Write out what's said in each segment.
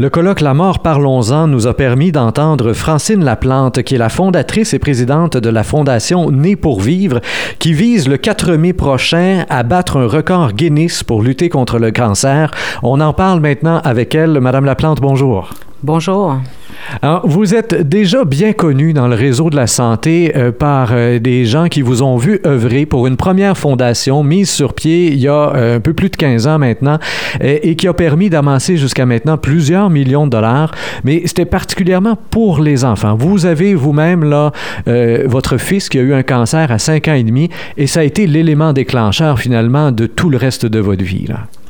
Le colloque La mort parlons-en nous a permis d'entendre Francine Laplante, qui est la fondatrice et présidente de la fondation Né pour vivre, qui vise le 4 mai prochain à battre un record Guinness pour lutter contre le cancer. On en parle maintenant avec elle. Madame Laplante, bonjour. Bonjour. Alors, vous êtes déjà bien connu dans le réseau de la santé euh, par euh, des gens qui vous ont vu œuvrer pour une première fondation mise sur pied il y a euh, un peu plus de 15 ans maintenant et qui a permis d'amasser jusqu'à maintenant plusieurs millions de dollars. Mais c'était particulièrement pour les enfants. Vous avez vous-même là votre fils qui a eu un cancer à 5 ans et demi et ça a été l'élément déclencheur finalement de tout le reste de votre vie.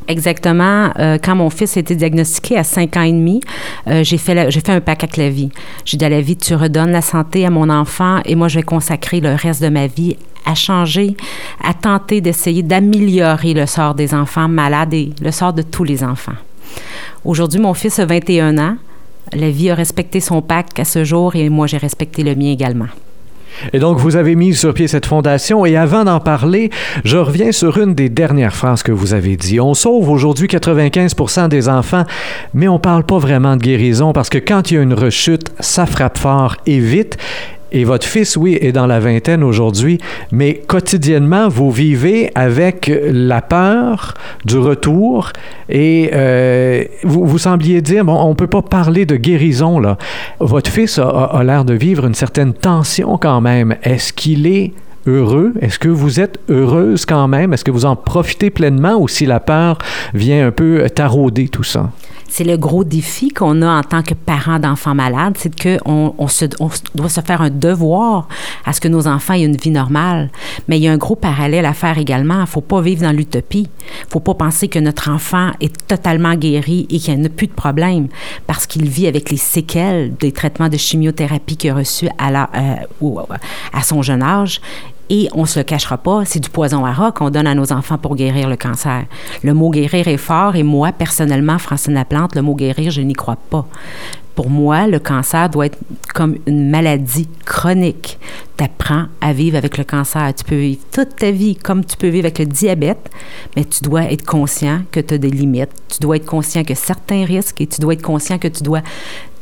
Exactement. Euh, quand mon fils a été diagnostiqué à 5 ans et demi, euh, j'ai fait, j'ai fait un pack avec la vie. J'ai dit à la vie, tu redonnes la santé à mon enfant et moi, je vais consacrer le reste de ma vie à changer, à tenter d'essayer d'améliorer le sort des enfants malades et le sort de tous les enfants. Aujourd'hui, mon fils a 21 ans. La vie a respecté son pacte à ce jour et moi, j'ai respecté le mien également. Et donc, vous avez mis sur pied cette fondation. Et avant d'en parler, je reviens sur une des dernières phrases que vous avez dit. On sauve aujourd'hui 95% des enfants, mais on ne parle pas vraiment de guérison parce que quand il y a une rechute, ça frappe fort et vite. Et votre fils, oui, est dans la vingtaine aujourd'hui, mais quotidiennement, vous vivez avec la peur du retour et euh, vous, vous, sembliez dire, bon, on ne peut pas parler de guérison, là. Votre fils a, a l'air de vivre une certaine tension quand même. Est-ce qu'il est heureux? Est-ce que vous êtes heureuse quand même? Est-ce que vous en profitez pleinement ou si la peur vient un peu tarauder tout ça? C'est le gros défi qu'on a en tant que parents d'enfants malades, c'est qu'on on doit se faire un devoir à ce que nos enfants aient une vie normale. Mais il y a un gros parallèle à faire également. Il ne faut pas vivre dans l'utopie. Il ne faut pas penser que notre enfant est totalement guéri et qu'il n'y a plus de problème parce qu'il vit avec les séquelles des traitements de chimiothérapie qu'il a reçus à, euh, à son jeune âge et on se le cachera pas, c'est du poison à rat qu'on donne à nos enfants pour guérir le cancer. Le mot guérir est fort et moi, personnellement, Francine Laplante, le mot guérir, je n'y crois pas. Pour moi, le cancer doit être comme une maladie chronique. Tu apprends à vivre avec le cancer. Tu peux vivre toute ta vie comme tu peux vivre avec le diabète, mais tu dois être conscient que tu as des limites. Tu dois être conscient que certains risques et tu dois être conscient que tu dois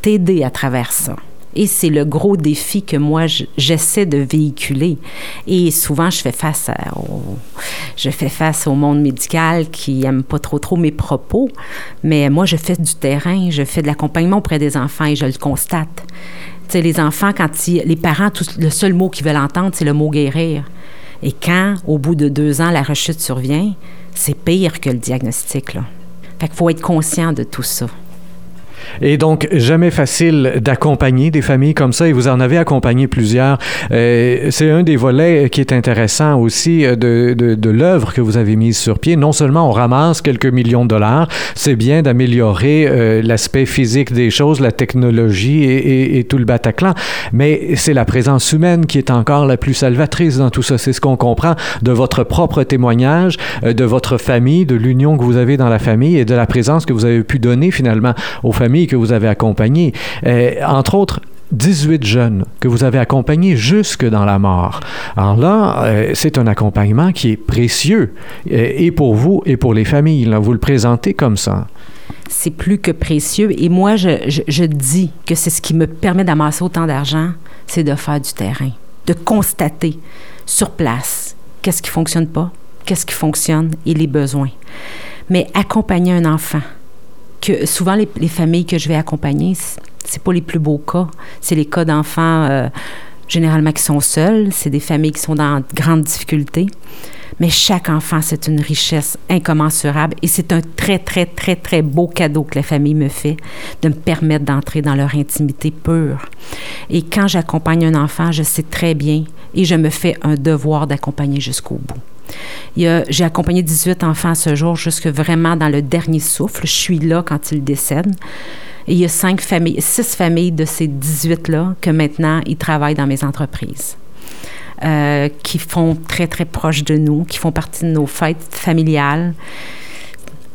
t'aider à travers ça. Et c'est le gros défi que moi, j'essaie de véhiculer. Et souvent, je fais face au, je fais face au monde médical qui n'aime pas trop trop mes propos. Mais moi, je fais du terrain, je fais de l'accompagnement auprès des enfants et je le constate. Tu sais, les enfants, quand ils, les parents, le seul mot qu'ils veulent entendre, c'est le mot guérir. Et quand, au bout de deux ans, la rechute survient, c'est pire que le diagnostic. Là. Fait qu'il faut être conscient de tout ça. Et donc, jamais facile d'accompagner des familles comme ça, et vous en avez accompagné plusieurs. Euh, c'est un des volets qui est intéressant aussi euh, de, de, l'œuvre que vous avez mise sur pied. Non seulement on ramasse quelques millions de dollars, c'est bien d'améliorer euh, l'aspect physique des choses, la technologie et tout le Bataclan, mais c'est la présence humaine qui est encore la plus salvatrice dans tout ça. C'est ce qu'on comprend de votre propre témoignage, de votre famille, de l'union que vous avez dans la famille et de la présence que vous avez pu donner finalement aux familles que vous avez accompagnées. Euh, entre autres, 18 jeunes que vous avez accompagnés jusque dans la mort. Alors là, euh, c'est un accompagnement qui est précieux, euh, et pour vous et pour les familles. Là, vous le présentez comme ça. C'est plus que précieux. Et moi, je, je dis que c'est ce qui me permet d'amasser autant d'argent, c'est de faire du terrain, de constater sur place qu'est-ce qui fonctionne pas, qu'est-ce qui fonctionne et les besoins. Mais accompagner un enfant, que souvent les, familles que je vais accompagner, c'est pas les plus beaux cas. C'est les cas d'enfants euh, généralement qui sont seuls. C'est des familles qui sont dans de grandes difficultés. Mais chaque enfant, c'est une richesse incommensurable et c'est un très, très, très, très beau cadeau que la famille me fait de me permettre d'entrer dans leur intimité pure. Et quand j'accompagne un enfant, je sais très bien et je me fais un devoir d'accompagner jusqu'au bout. J'ai accompagné 18 enfants ce jour, jusque vraiment dans le dernier souffle. Je suis là quand ils décèdent. Et il y a cinq familles, six familles de ces 18-là que maintenant, ils travaillent dans mes entreprises. Euh, qui font très, très proche de nous, qui font partie de nos fêtes familiales.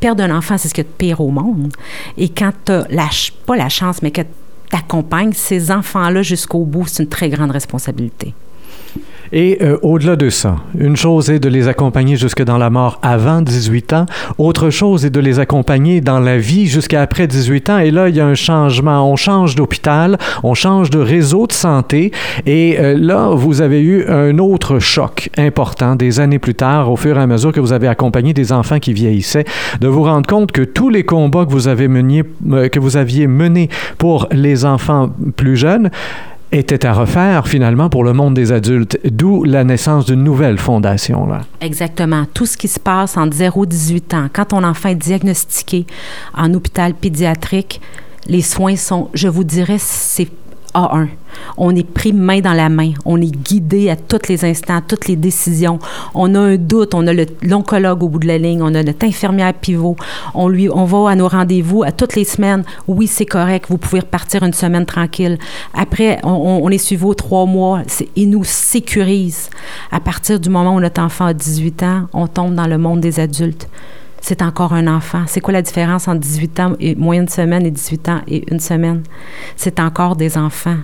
Perdre un enfant, c'est ce qu'il y a de pire au monde. Et quand tu la, pas la chance, mais que tu accompagnes ces enfants-là jusqu'au bout, c'est une très grande responsabilité. Et euh, au-delà de ça, une chose est de les accompagner jusque dans la mort avant 18 ans, autre chose est de les accompagner dans la vie jusqu'à après 18 ans. Et là, il y a un changement. On change d'hôpital, on change de réseau de santé. Et euh, là, vous avez eu un autre choc important des années plus tard, au fur et à mesure que vous avez accompagné des enfants qui vieillissaient, de vous rendre compte que tous les combats que vous avez euh, que vous aviez menés pour les enfants plus jeunes, était à refaire finalement pour le monde des adultes, d'où la naissance d'une nouvelle fondation. Là. Exactement. Tout ce qui se passe entre 0 et 18 ans, quand ton enfant est diagnostiqué en hôpital pédiatrique, les soins sont, je vous dirais, c'est A1. On est pris main dans la main. On est guidé à tous les instants, toutes les décisions. On a un doute. On a l'oncologue au bout de la ligne. On a notre infirmière pivot. On, lui, on va à nos rendez-vous à toutes les semaines. Oui, c'est correct. Vous pouvez repartir une semaine tranquille. Après, on, est suivi aux trois mois. Il nous sécurise. À partir du moment où notre enfant a 18 ans, on tombe dans le monde des adultes c'est encore un enfant. C'est quoi la différence entre 18 ans et moins une semaine et 18 ans et une semaine? C'est encore des enfants.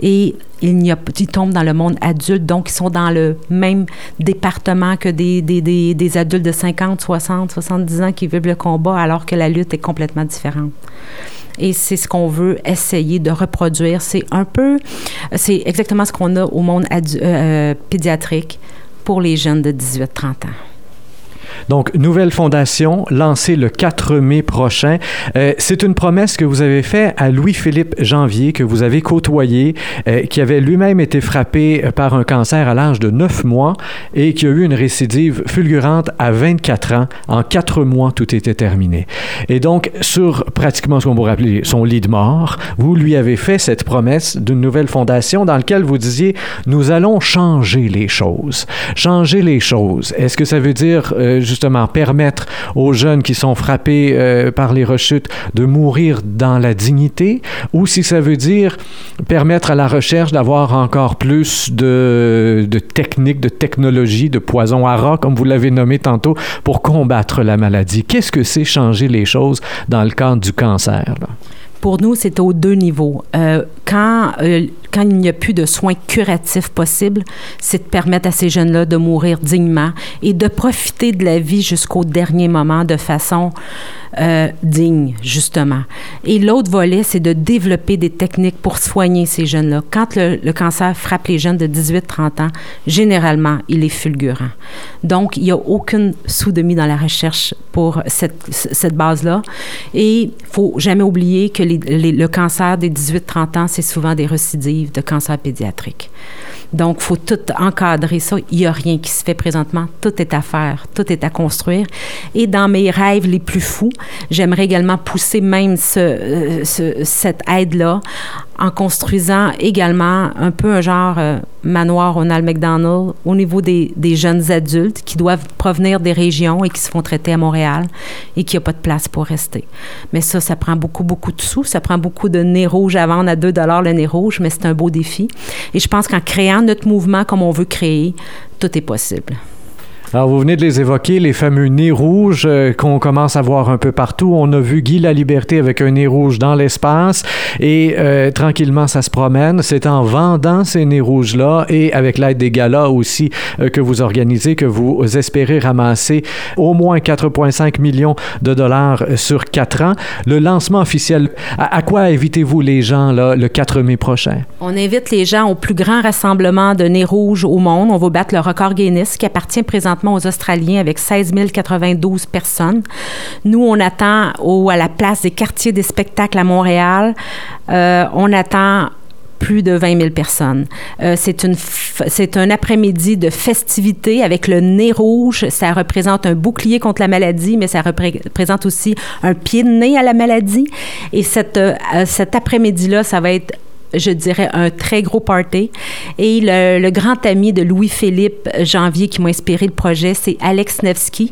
Et ils tombent dans le monde adulte, donc ils sont dans le même département que des, adultes de 50, 60, 70 ans qui vivent le combat, alors que la lutte est complètement différente et c'est ce qu'on veut essayer de reproduire. C'est un peu, c'est exactement ce qu'on a au monde euh, pédiatrique pour les jeunes de 18-30 ans. Donc, nouvelle fondation lancée le 4 mai prochain. Euh, c'est une promesse que vous avez faite à Louis-Philippe Janvier, que vous avez côtoyé, euh, qui avait lui-même été frappé par un cancer à l'âge de 9 mois et qui a eu une récidive fulgurante à 24 ans. En 4 mois, tout était terminé. Et donc, sur pratiquement ce qu'on pourrait appeler son lit de mort, vous lui avez fait cette promesse d'une nouvelle fondation dans laquelle vous disiez, nous allons changer les choses. Changer les choses. Est-ce que ça veut dire... Euh, justement permettre aux jeunes qui sont frappés euh, par les rechutes de mourir dans la dignité, ou si ça veut dire permettre à la recherche d'avoir encore plus de, techniques, de technologies, de poisons à rat, comme vous l'avez nommé tantôt, pour combattre la maladie. Qu'est-ce que c'est changer les choses dans le cadre du cancer? Pour nous, c'est aux deux niveaux. Euh, quand, euh, quand il n'y a plus de soins curatifs possibles, c'est de permettre à ces jeunes-là de mourir dignement et de profiter de la vie jusqu'au dernier moment de façon euh, digne, justement. Et l'autre volet, c'est de développer des techniques pour soigner ces jeunes-là. Quand le, cancer frappe les jeunes de 18-30 ans, généralement, il est fulgurant. Donc, il n'y a aucune sous-demi dans la recherche pour cette, base-là. Et il faut jamais oublier que le cancer des 18-30 ans, c'est souvent des récidives de cancer pédiatrique. Donc, il faut tout encadrer ça. Il n'y a rien qui se fait présentement. Tout est à faire, tout est à construire. Et dans mes rêves les plus fous, j'aimerais également pousser même ce, euh, ce, cette aide-là en construisant également un peu un genre euh, manoir Ronald McDonald au niveau des, jeunes adultes qui doivent provenir des régions et qui se font traiter à Montréal et qui a pas de place pour rester. Mais ça, ça prend beaucoup, beaucoup de sous. Ça prend beaucoup de nez rouge à vendre à 2 le nez rouge, mais c'est un beau défi. Et je pense qu'en créant notre mouvement comme on veut créer, tout est possible. Alors, vous venez de les évoquer, les fameux nez rouges euh, qu'on commence à voir un peu partout. On a vu Guy La Liberté avec un nez rouge dans l'espace et euh, tranquillement, ça se promène. C'est en vendant ces nez rouges-là et avec l'aide des galas aussi euh, que vous organisez que vous espérez ramasser au moins 4,5 millions de dollars sur quatre ans. Le lancement officiel, à, à quoi invitez-vous les gens là, le 4 mai prochain? On invite les gens au plus grand rassemblement de nez rouges au monde. On va battre le record Guinness qui appartient présentement aux Australiens avec 16 092 personnes. Nous, on attend à la place des quartiers des spectacles à Montréal, euh, on attend plus de 20 000 personnes. Euh, c'est un après-midi de festivités avec le nez rouge. Ça représente un bouclier contre la maladie, mais ça représente aussi un pied de nez à la maladie. Et euh, cet après-midi-là, ça va être je dirais, un très gros party. Et le, grand ami de Louis-Philippe Janvier qui m'a inspiré le projet, c'est Alex Nevsky,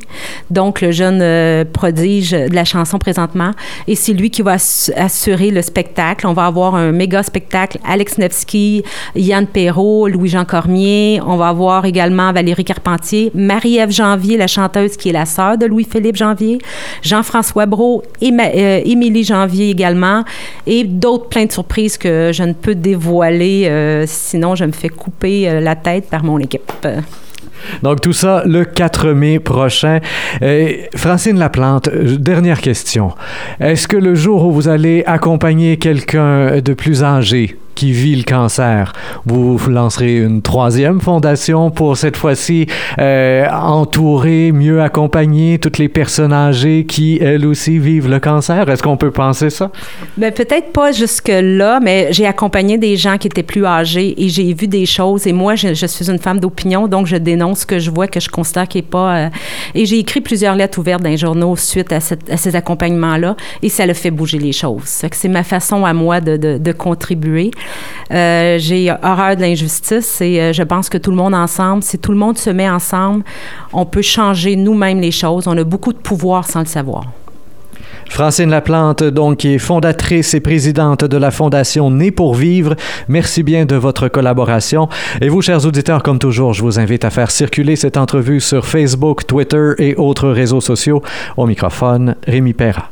donc le jeune euh, prodige de la chanson présentement. Et c'est lui qui va assurer le spectacle. On va avoir un méga spectacle. Alex Nevsky, Yann Perrault, Louis-Jean Cormier. On va avoir également Valérie Carpentier, Marie-Ève Janvier, la chanteuse qui est la sœur de Louis-Philippe Janvier, Jean-François Brault, Émilie Janvier également, et d'autres plein de surprises que je ne peux dévoiler, sinon je me fais couper la tête par mon équipe. Donc tout ça le 4 mai prochain. Francine Laplante, dernière question. Est-ce que le jour où vous allez accompagner quelqu'un de plus âgé, qui vit le cancer. Vous lancerez une troisième fondation pour cette fois-ci euh, entourer, mieux accompagner toutes les personnes âgées qui, elles aussi, vivent le cancer. Est-ce qu'on peut penser ça? Bien, peut-être pas jusque-là, mais j'ai accompagné des gens qui étaient plus âgés et j'ai vu des choses. Et moi, je, suis une femme d'opinion, donc je dénonce ce que je vois, que je constate qui n'est pas... Euh, et j'ai écrit plusieurs lettres ouvertes dans les journaux suite à, ces accompagnements-là et ça le fait bouger les choses. C'est ma façon à moi de, contribuer. Euh, j'ai horreur de l'injustice et euh, je pense que tout le monde ensemble, si tout le monde se met ensemble, on peut changer nous-mêmes les choses. On a beaucoup de pouvoir sans le savoir. Francine Laplante, donc, qui est fondatrice et présidente de la Fondation Né pour vivre. Merci bien de votre collaboration. Et vous, chers auditeurs, comme toujours, je vous invite à faire circuler cette entrevue sur Facebook, Twitter et autres réseaux sociaux. Au microphone, Rémi Perra.